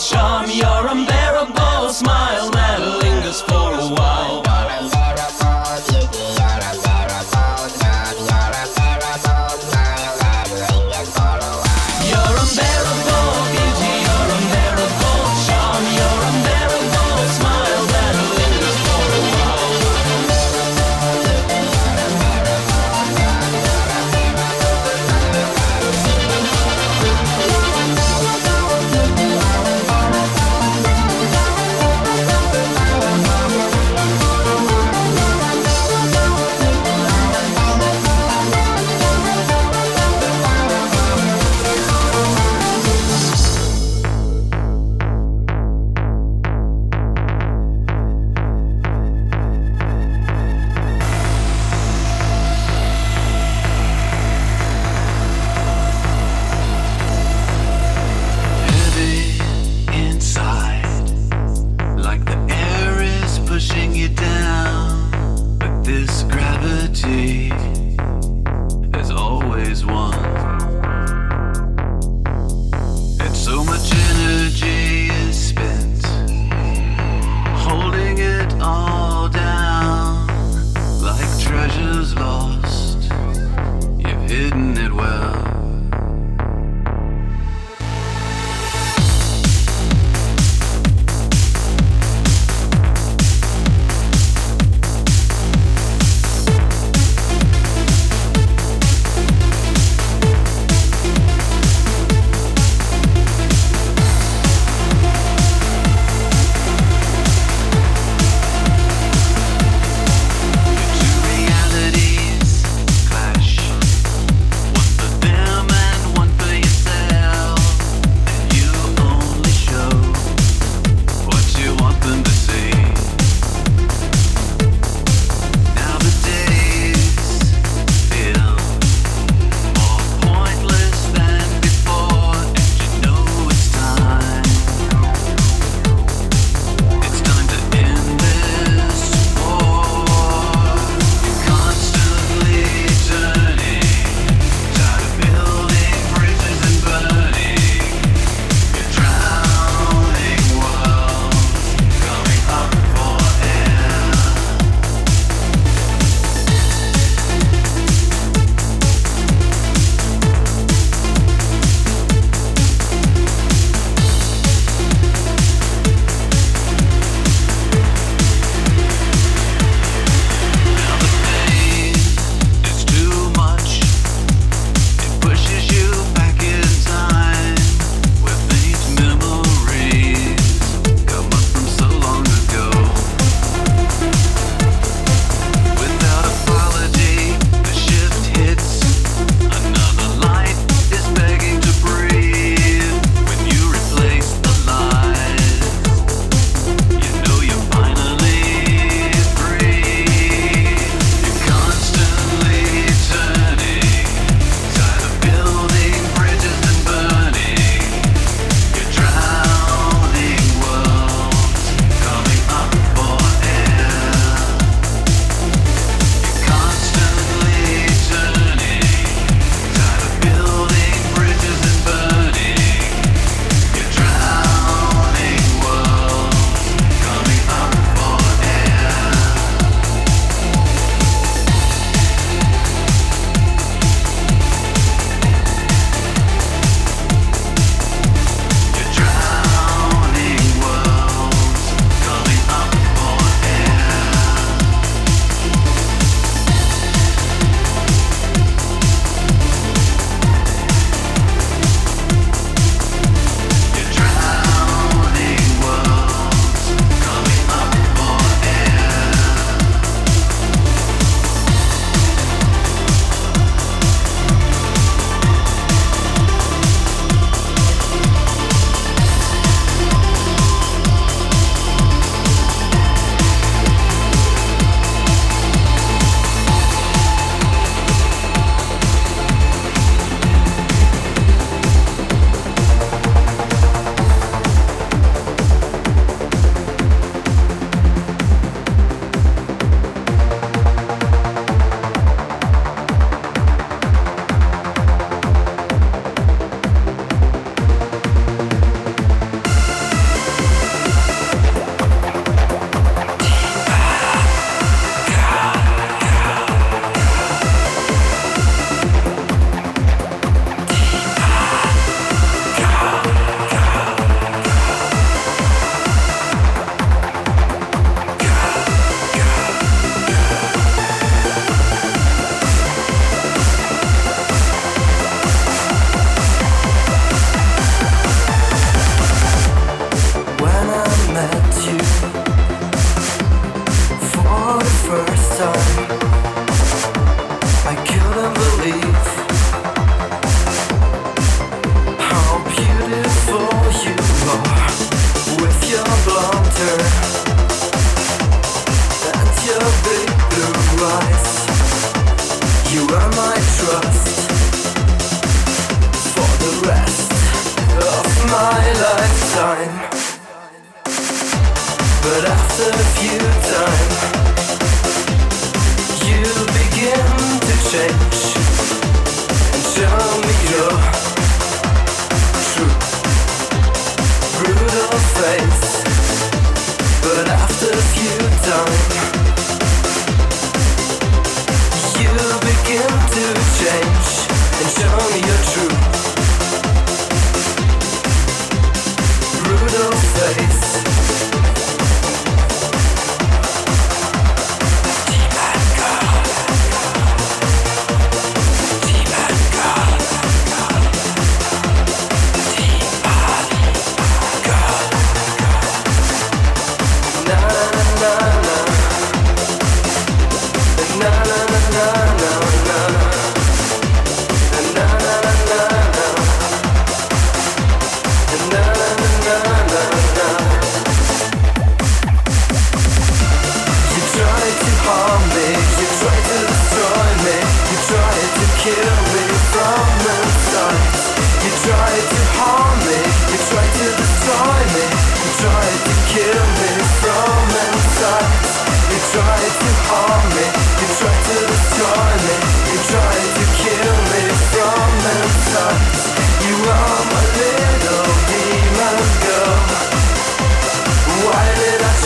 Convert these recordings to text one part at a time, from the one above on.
chammy are a Bay.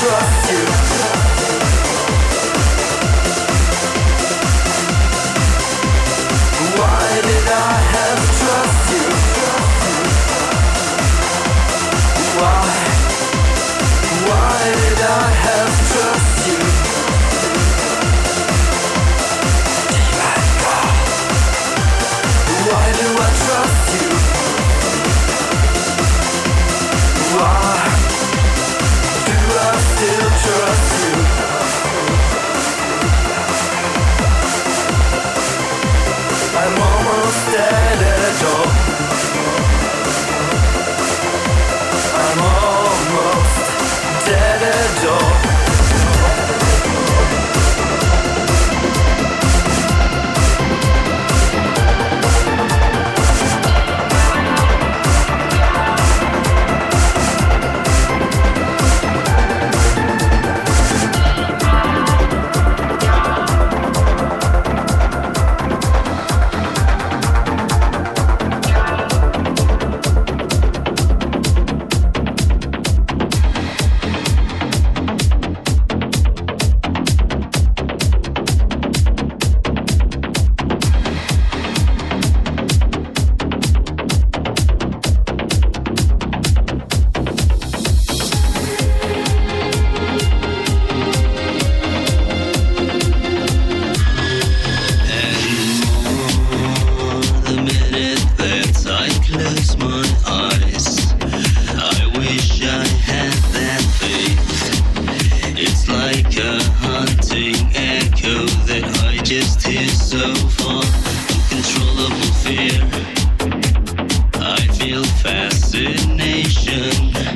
struck you. Too far.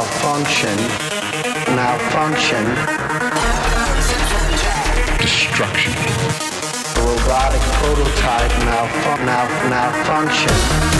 Malfunction, malfunction, destruction. A robotic prototype malfun- mal- malfunction.